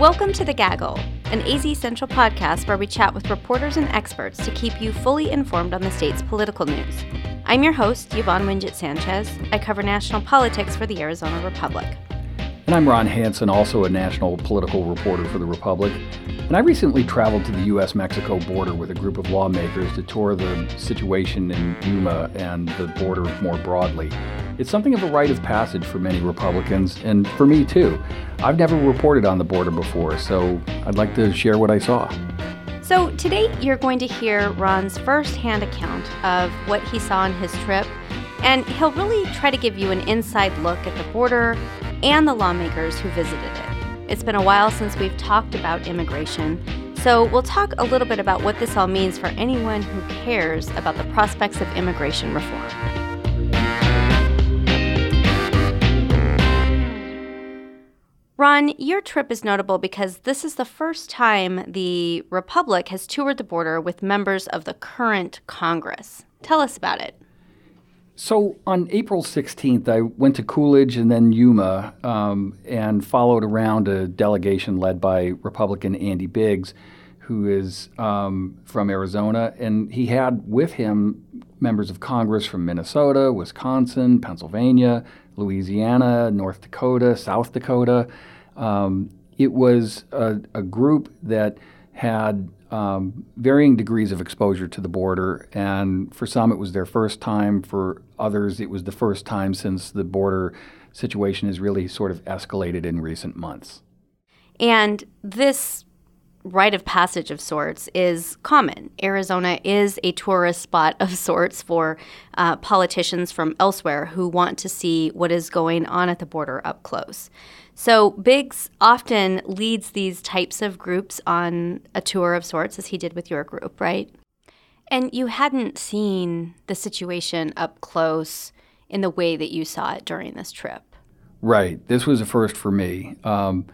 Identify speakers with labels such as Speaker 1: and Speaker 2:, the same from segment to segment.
Speaker 1: Welcome to The Gaggle, an AZ Central podcast where we chat with reporters and experts to keep you fully informed on the state's political news. I'm your host, Yvonne Wingett Sanchez. I cover national politics for the Arizona Republic.
Speaker 2: And I'm Ron Hansen, also a national political reporter for the Republic. And I recently traveled to the U.S. Mexico border with a group of lawmakers to tour the situation in Yuma and the border more broadly. It's something of a rite of passage for many Republicans, and for me too. I've never reported on the border before, so I'd like to share what I saw.
Speaker 1: So, today you're going to hear Ron's first-hand account of what he saw on his trip, and he'll really try to give you an inside look at the border and the lawmakers who visited it. It's been a while since we've talked about immigration, so we'll talk a little bit about what this all means for anyone who cares about the prospects of immigration reform. Ron, your trip is notable because this is the first time the Republic has toured the border with members of the current Congress. Tell us about it.
Speaker 2: So on April 16th, I went to Coolidge and then Yuma um, and followed around a delegation led by Republican Andy Biggs, who is um, from Arizona. And he had with him members of Congress from Minnesota, Wisconsin, Pennsylvania, Louisiana, North Dakota, South Dakota. Um, it was a, a group that had um, varying degrees of exposure to the border, and for some it was their first time. For others, it was the first time since the border situation has really sort of escalated in recent months.
Speaker 1: And this rite of passage of sorts is common. Arizona is a tourist spot of sorts for uh, politicians from elsewhere who want to see what is going on at the border up close. So Biggs often leads these types of groups on a tour of sorts, as he did with your group, right? And you hadn't seen the situation up close in the way that you saw it during this trip.
Speaker 2: Right. This was a first for me. Um,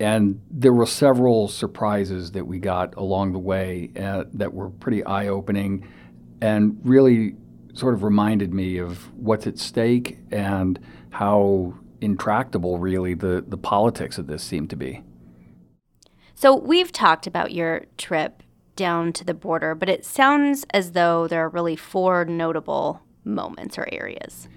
Speaker 2: and there were several surprises that we got along the way uh, that were pretty eye opening and really sort of reminded me of what's at stake and how intractable, really, the, the politics of this seem to be.
Speaker 1: So we've talked about your trip down to the border, but it sounds as though there are really four notable moments or areas.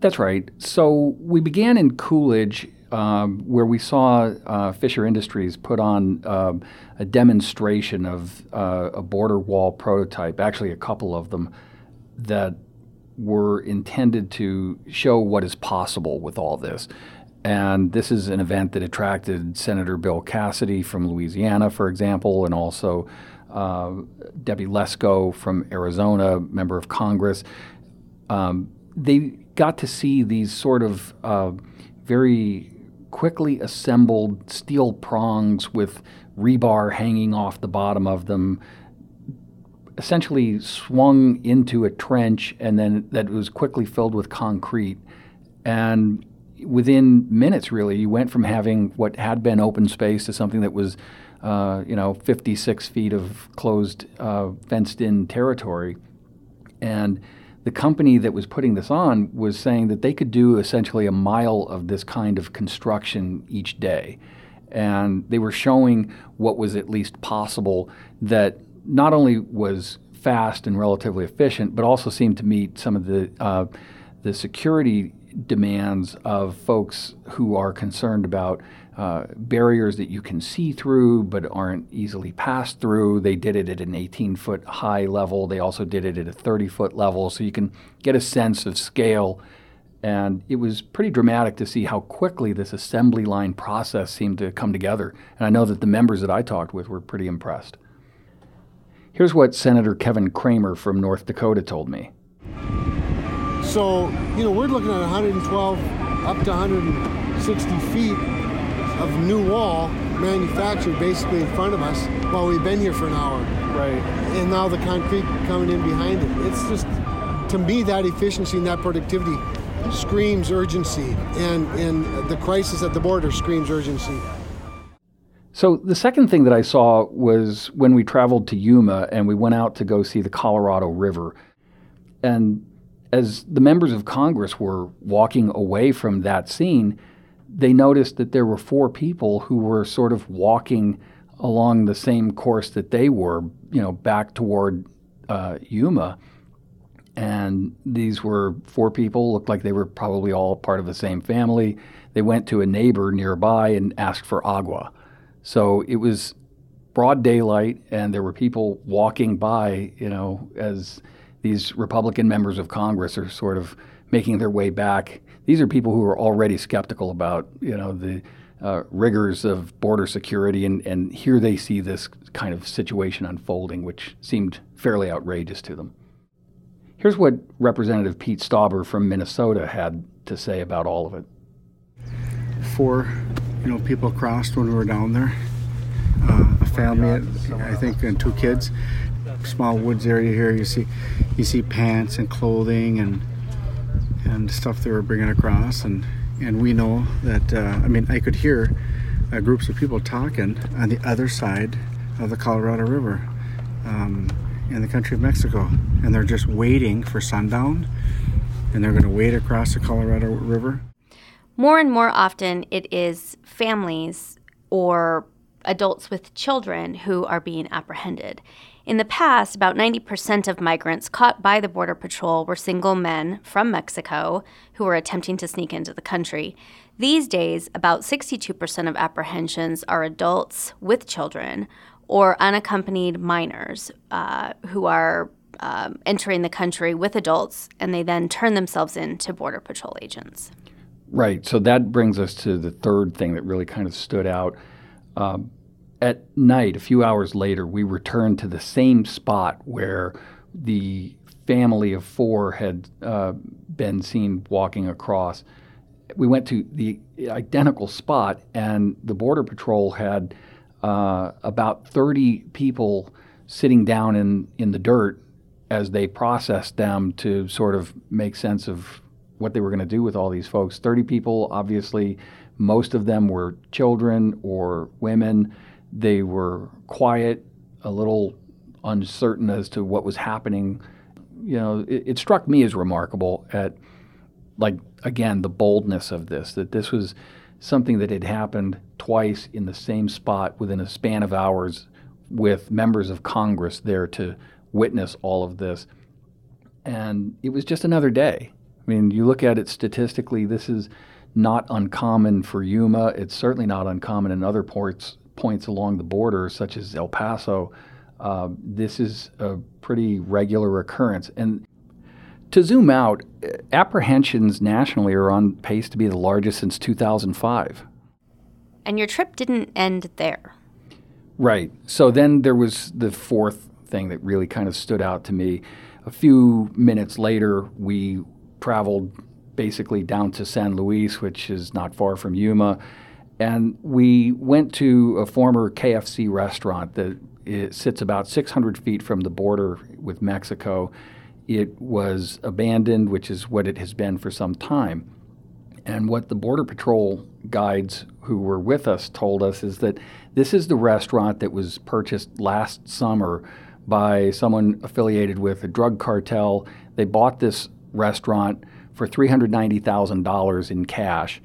Speaker 2: That's right. So we began in Coolidge, um, where we saw uh, Fisher Industries put on uh, a demonstration of uh, a border wall prototype, actually, a couple of them, that were intended to show what is possible with all this. And this is an event that attracted Senator Bill Cassidy from Louisiana, for example, and also uh, Debbie Lesko from Arizona, member of Congress. Um, they got to see these sort of uh, very quickly assembled steel prongs with rebar hanging off the bottom of them essentially swung into a trench and then that was quickly filled with concrete. And within minutes, really, you went from having what had been open space to something that was, uh, you know, 56 feet of closed, uh, fenced in territory. And the company that was putting this on was saying that they could do essentially a mile of this kind of construction each day. And they were showing what was at least possible that not only was fast and relatively efficient, but also seemed to meet some of the uh, the security demands of folks who are concerned about uh, barriers that you can see through but aren't easily passed through. They did it at an 18 foot high level. They also did it at a 30 foot level, so you can get a sense of scale. And it was pretty dramatic to see how quickly this assembly line process seemed to come together. And I know that the members that I talked with were pretty impressed. Here's what Senator Kevin Cramer from North Dakota told me.
Speaker 3: So, you know, we're looking at 112 up to 160 feet of new wall manufactured basically in front of us while we've been here for an hour.
Speaker 2: Right.
Speaker 3: And now the concrete coming in behind it. It's just, to me, that efficiency and that productivity screams urgency. And, and the crisis at the border screams urgency.
Speaker 2: So the second thing that I saw was when we traveled to Yuma and we went out to go see the Colorado River. And as the members of Congress were walking away from that scene, they noticed that there were four people who were sort of walking along the same course that they were, you know, back toward uh, Yuma. And these were four people, looked like they were probably all part of the same family. They went to a neighbor nearby and asked for agua. So it was broad daylight, and there were people walking by, you know, as these Republican members of Congress are sort of making their way back. These are people who are already skeptical about, you know, the uh, rigors of border security, and, and here they see this kind of situation unfolding, which seemed fairly outrageous to them. Here's what Representative Pete Stauber from Minnesota had to say about all of it.
Speaker 4: Four, you know, people crossed when we were down there. Uh, a family, I think, and two kids. Small woods area here. You see, you see pants and clothing and and stuff they were bringing across, and and we know that. Uh, I mean, I could hear uh, groups of people talking on the other side of the Colorado River. Um, in the country of Mexico, and they're just waiting for sundown, and they're going to wait across the Colorado River.
Speaker 1: More and more often, it is families or adults with children who are being apprehended. In the past, about 90% of migrants caught by the Border Patrol were single men from Mexico who were attempting to sneak into the country. These days, about 62% of apprehensions are adults with children or unaccompanied minors uh, who are um, entering the country with adults and they then turn themselves in to Border Patrol agents.
Speaker 2: Right. So that brings us to the third thing that really kind of stood out. Um, at night, a few hours later, we returned to the same spot where the family of four had uh, been seen walking across. We went to the identical spot, and the Border Patrol had uh, about 30 people sitting down in, in the dirt as they processed them to sort of make sense of what they were going to do with all these folks. 30 people, obviously, most of them were children or women. They were quiet, a little uncertain as to what was happening. You know, it, it struck me as remarkable at, like, again, the boldness of this, that this was something that had happened twice in the same spot within a span of hours with members of Congress there to witness all of this. And it was just another day. I mean, you look at it statistically, this is not uncommon for Yuma. It's certainly not uncommon in other ports, points along the border, such as El Paso. Uh, this is a pretty regular occurrence. And to zoom out, apprehensions nationally are on pace to be the largest since 2005.
Speaker 1: And your trip didn't end there.
Speaker 2: Right. So then there was the fourth thing that really kind of stood out to me. A few minutes later, we traveled basically down to San Luis, which is not far from Yuma, and we went to a former KFC restaurant that sits about 600 feet from the border with Mexico it was abandoned, which is what it has been for some time. And what the Border Patrol guides who were with us told us is that this is the restaurant that was purchased last summer by someone affiliated with a drug cartel. They bought this restaurant for $390,000 in cash.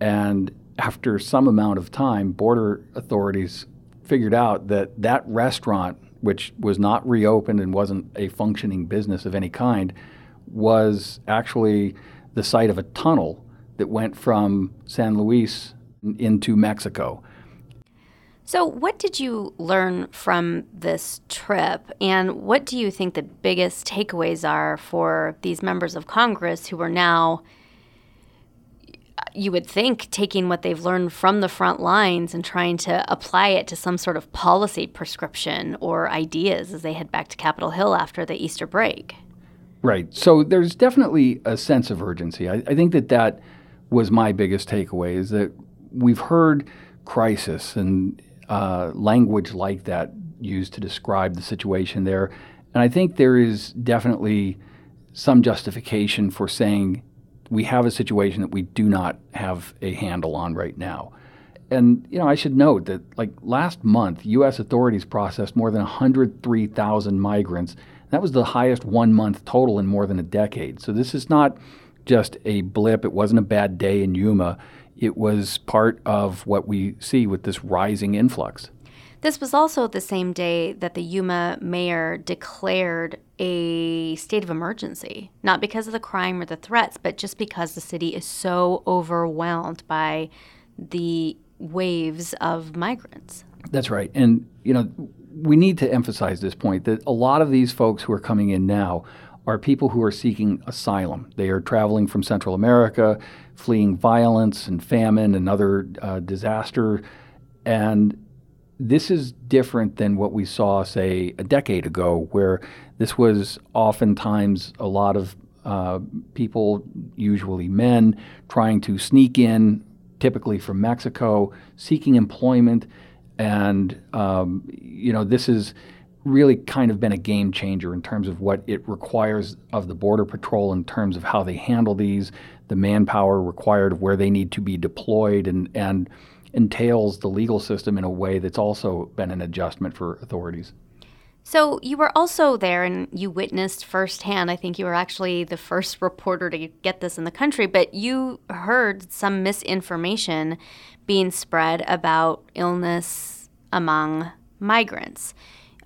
Speaker 2: And after some amount of time, border authorities figured out that that restaurant which was not reopened and wasn't a functioning business of any kind, was actually the site of a tunnel that went from San Luis into Mexico.
Speaker 1: So, what did you learn from this trip, and what do you think the biggest takeaways are for these members of Congress who are now you would think taking what they've learned from the front lines and trying to apply it to some sort of policy prescription or ideas as they head back to Capitol Hill after the Easter break.
Speaker 2: Right. So there's definitely a sense of urgency. I, I think that that was my biggest takeaway is that we've heard crisis and uh, language like that used to describe the situation there. And I think there is definitely some justification for saying we have a situation that we do not have a handle on right now. And you know, I should note that like last month, U.S. authorities processed more than 103,000 migrants. That was the highest one-month total in more than a decade. So this is not just a blip. It wasn't a bad day in Yuma. It was part of what we see with this rising influx.
Speaker 1: This was also the same day that the Yuma mayor declared a state of emergency, not because of the crime or the threats, but just because the city is so overwhelmed by the waves of migrants.
Speaker 2: That's right. And, you know, we need to emphasize this point that a lot of these folks who are coming in now are people who are seeking asylum. They are traveling from Central America, fleeing violence and famine and other uh, disaster. And this is different than what we saw, say, a decade ago, where this was oftentimes a lot of uh, people, usually men, trying to sneak in, typically from Mexico, seeking employment. And, um, you know, this has really kind of been a game changer in terms of what it requires of the Border Patrol in terms of how they handle these, the manpower required of where they need to be deployed, and, and entails the legal system in a way that's also been an adjustment for authorities.
Speaker 1: So you were also there and you witnessed firsthand. I think you were actually the first reporter to get this in the country, but you heard some misinformation being spread about illness among migrants.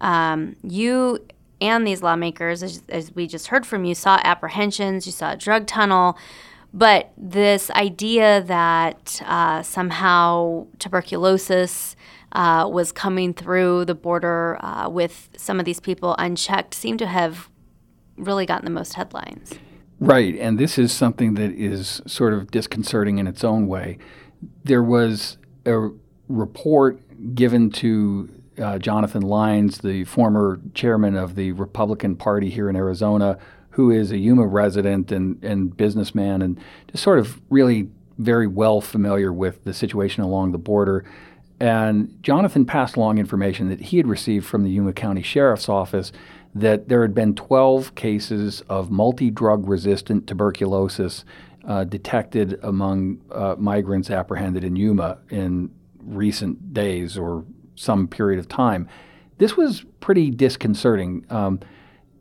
Speaker 1: Um, you and these lawmakers, as, as we just heard from you, saw apprehensions, you saw a drug tunnel. But this idea that uh, somehow tuberculosis uh, was coming through the border uh, with some of these people unchecked seemed to have really gotten the most headlines.
Speaker 2: Right, and this is something that is sort of disconcerting in its own way. There was a report given to uh, Jonathan Lines, the former chairman of the Republican Party here in Arizona, who is a Yuma resident and, and businessman and just sort of really very well familiar with the situation along the border. And Jonathan passed along information that he had received from the Yuma County Sheriff's Office that there had been 12 cases of multi drug resistant tuberculosis uh, detected among uh, migrants apprehended in Yuma in recent days or some period of time. This was pretty disconcerting. Um,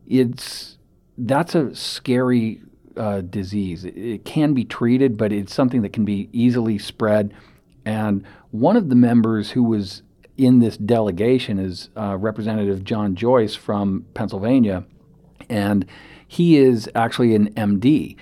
Speaker 2: it's that's a scary uh, disease. It, can be treated, but it's something that can be easily spread. And one of the members who was in this delegation is uh, Representative John Joyce from Pennsylvania, and he is actually an MD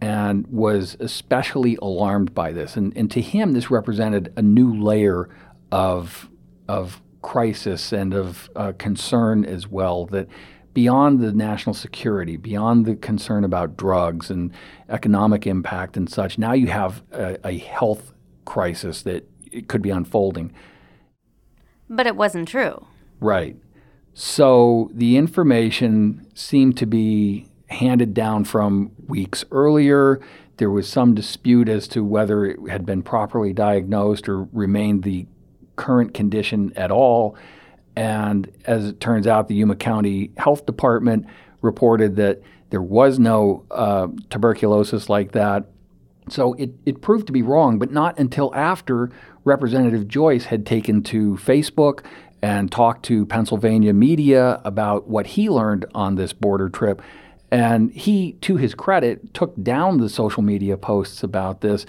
Speaker 2: and was especially alarmed by this. And, and to him, this represented a new layer of, of crisis and of uh, concern as well that beyond the national security, beyond the concern about drugs and economic impact and such, now you have a, a health crisis that could be unfolding.
Speaker 1: But it wasn't true.
Speaker 2: Right. So the information seemed to be handed down from weeks earlier. There was some dispute as to whether it had been properly diagnosed or remained the current condition at all. And as it turns out, the Yuma County Health Department reported that there was no uh, tuberculosis like that. So it, it proved to be wrong, but not until after Representative Joyce had taken to Facebook and talked to Pennsylvania media about what he learned on this border trip. And he, to his credit, took down the social media posts about this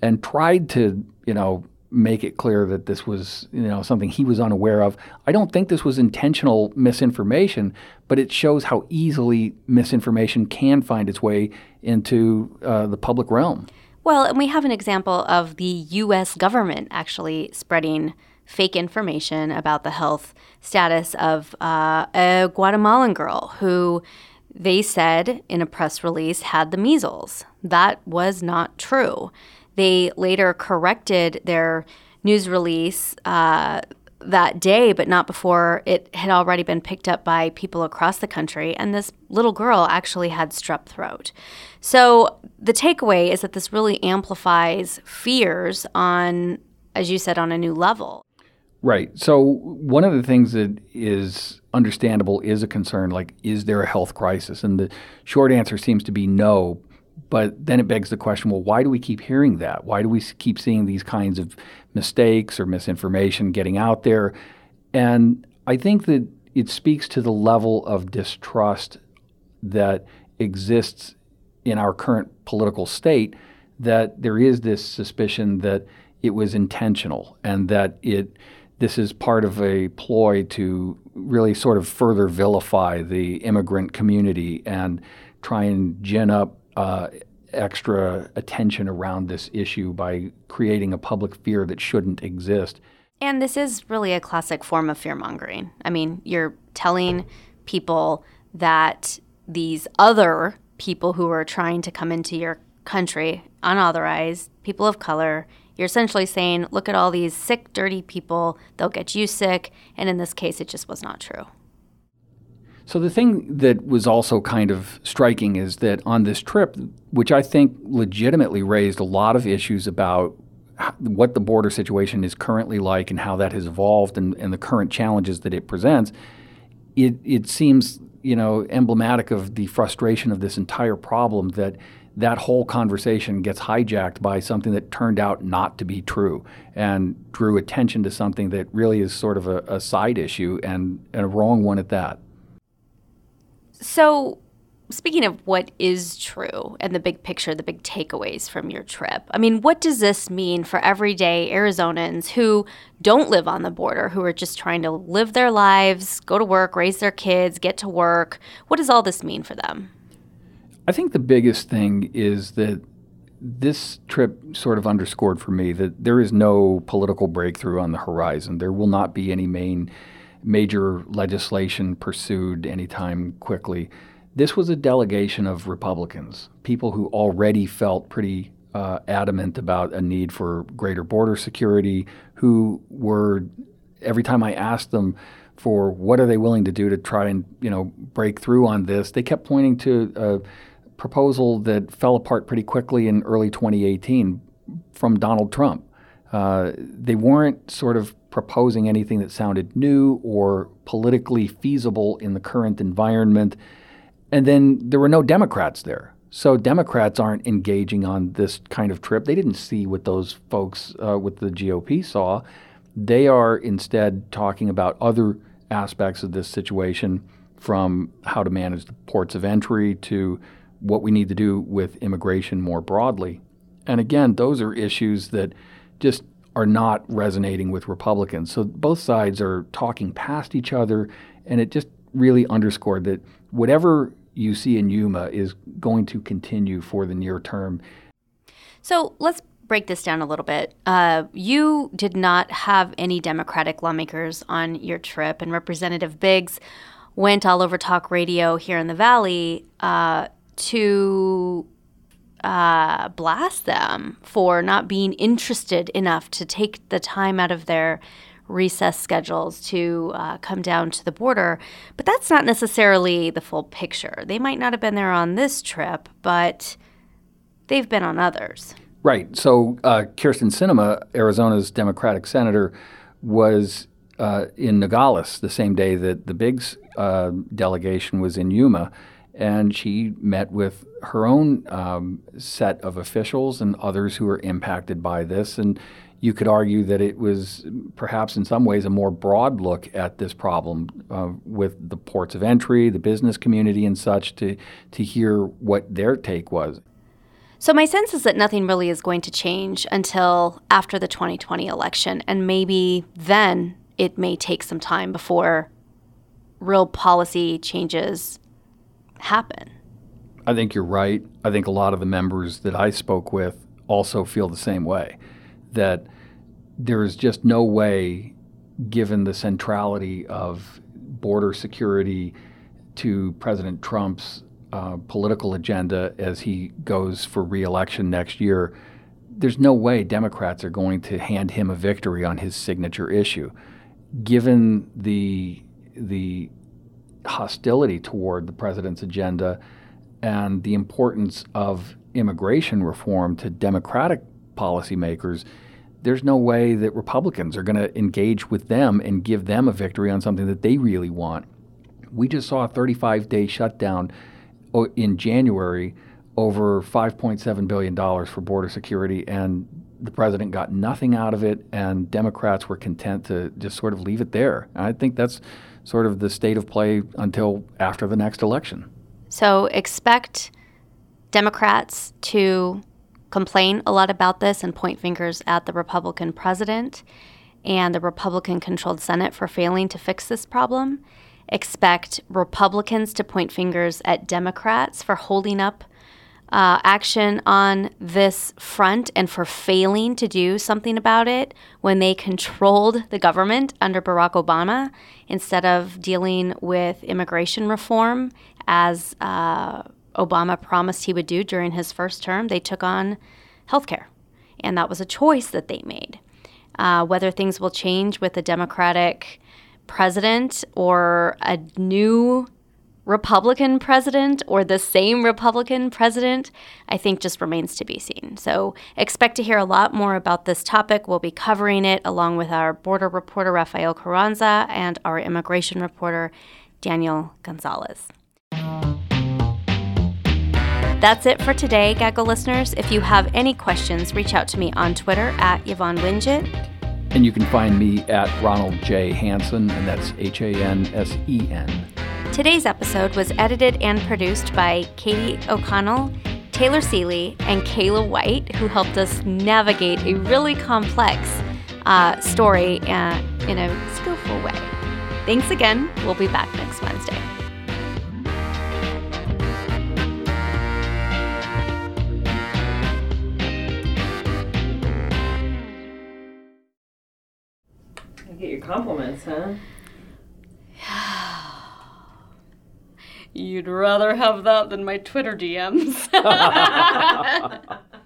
Speaker 2: and tried to, you know, make it clear that this was you know something he was unaware of. I don't think this was intentional misinformation, but it shows how easily misinformation can find its way into uh, the public realm.
Speaker 1: Well, and we have an example of the U.S. government actually spreading fake information about the health status of uh, a Guatemalan girl who they said in a press release had the measles. That was not true. They later corrected their news release uh, that day, but not before it had already been picked up by people across the country. And this little girl actually had strep throat. So the takeaway is that this really amplifies fears on, as you said, on a new level.
Speaker 2: Right. So one of the things that is understandable is a concern like, is there a health crisis? And the short answer seems to be no, but then it begs the question well, why do we keep hearing that? Why do we keep seeing these kinds of mistakes or misinformation getting out there? And I think that it speaks to the level of distrust that exists in our current political state that there is this suspicion that it was intentional and that it this is part of a ploy to really sort of further vilify the immigrant community and try and gin up uh, extra attention around this issue by creating a public fear that shouldn't exist.
Speaker 1: And this is really a classic form of fear mongering. I mean, you're telling people that these other people who are trying to come into your country unauthorized, people of color, you're essentially saying, look at all these sick, dirty people, they'll get you sick. And in this case, it just was not true.
Speaker 2: So the thing that was also kind of striking is that on this trip, which I think legitimately raised a lot of issues about what the border situation is currently like and how that has evolved and, and the current challenges that it presents, it, it seems you know emblematic of the frustration of this entire problem that that whole conversation gets hijacked by something that turned out not to be true and drew attention to something that really is sort of a, a side issue and, and a wrong one at that.
Speaker 1: So, speaking of what is true and the big picture, the big takeaways from your trip, I mean, what does this mean for everyday Arizonans who don't live on the border, who are just trying to live their lives, go to work, raise their kids, get to work? What does all this mean for them?
Speaker 2: I think the biggest thing is that this trip sort of underscored for me that there is no political breakthrough on the horizon. There will not be any main major legislation pursued anytime quickly. This was a delegation of Republicans, people who already felt pretty uh, adamant about a need for greater border security, who were, every time I asked them for what are they willing to do to try and, you know, break through on this, they kept pointing to a proposal that fell apart pretty quickly in early 2018 from Donald Trump. Uh, they weren't sort of proposing anything that sounded new or politically feasible in the current environment. And then there were no Democrats there. So Democrats aren't engaging on this kind of trip. They didn't see what those folks uh, with the GOP saw. They are instead talking about other aspects of this situation from how to manage the ports of entry to what we need to do with immigration more broadly. And again, those are issues that just are not resonating with Republicans. So both sides are talking past each other, and it just really underscored that whatever you see in Yuma is going to continue for the near term.
Speaker 1: So let's break this down a little bit. Uh, you did not have any Democratic lawmakers on your trip, and Representative Biggs went all over talk radio here in the Valley uh, to uh, blast them for not being interested enough to take the time out of their recess schedules to uh, come down to the border. But that's not necessarily the full picture. They might not have been there on this trip, but they've been on others.
Speaker 2: Right. So uh, Kyrsten Sinema, Arizona's Democratic senator, was uh, in Nogales the same day that the Biggs uh, delegation was in Yuma and she met with her own um, set of officials and others who were impacted by this. And you could argue that it was perhaps in some ways a more broad look at this problem uh, with the ports of entry, the business community, and such to, to hear what their take was.
Speaker 1: So, my sense is that nothing really is going to change until after the 2020 election, and maybe then it may take some time before real policy changes happen.
Speaker 2: I think you're right. I think a lot of the members that I spoke with also feel the same way that there is just no way, given the centrality of border security to President Trump's uh, political agenda as he goes for reelection next year, there's no way Democrats are going to hand him a victory on his signature issue. Given the the hostility toward the president's agenda and the importance of immigration reform to Democratic policymakers, there's no way that Republicans are going to engage with them and give them a victory on something that they really want. We just saw a 35 day shutdown oh, in January over $5.7 billion for border security, and the president got nothing out of it, and Democrats were content to just sort of leave it there. I think that's sort of the state of play until after the next election.
Speaker 1: So expect Democrats to complain a lot about this and point fingers at the Republican president and the Republican controlled Senate for failing to fix this problem. Expect Republicans to point fingers at Democrats for holding up uh, action on this front and for failing to do something about it when they controlled the government under Barack Obama instead of dealing with immigration reform as uh, Obama promised he would do during his first term. They took on health care, and that was a choice that they made. Uh, whether things will change with a Democratic president or a new Republican president or the same Republican president, I think just remains to be seen. So expect to hear a lot more about this topic. We'll be covering it along with our border reporter, Rafael Carranza, and our immigration reporter, Daniel Gonzalez. That's it for today, Gaggle listeners. If you have any questions, reach out to me on Twitter at Yvonne Wingett.
Speaker 2: And you can find me at Ronald J. Hansen, and that's H A N S E N.
Speaker 1: Today's episode was edited and produced by Katie O'Connell, Taylor Seeley, and Kayla White, who helped us navigate a really complex uh, story uh, in a skillful way. Thanks again. We'll be back next Wednesday.
Speaker 5: get your compliments, huh?
Speaker 1: You'd rather have that than my Twitter DMs.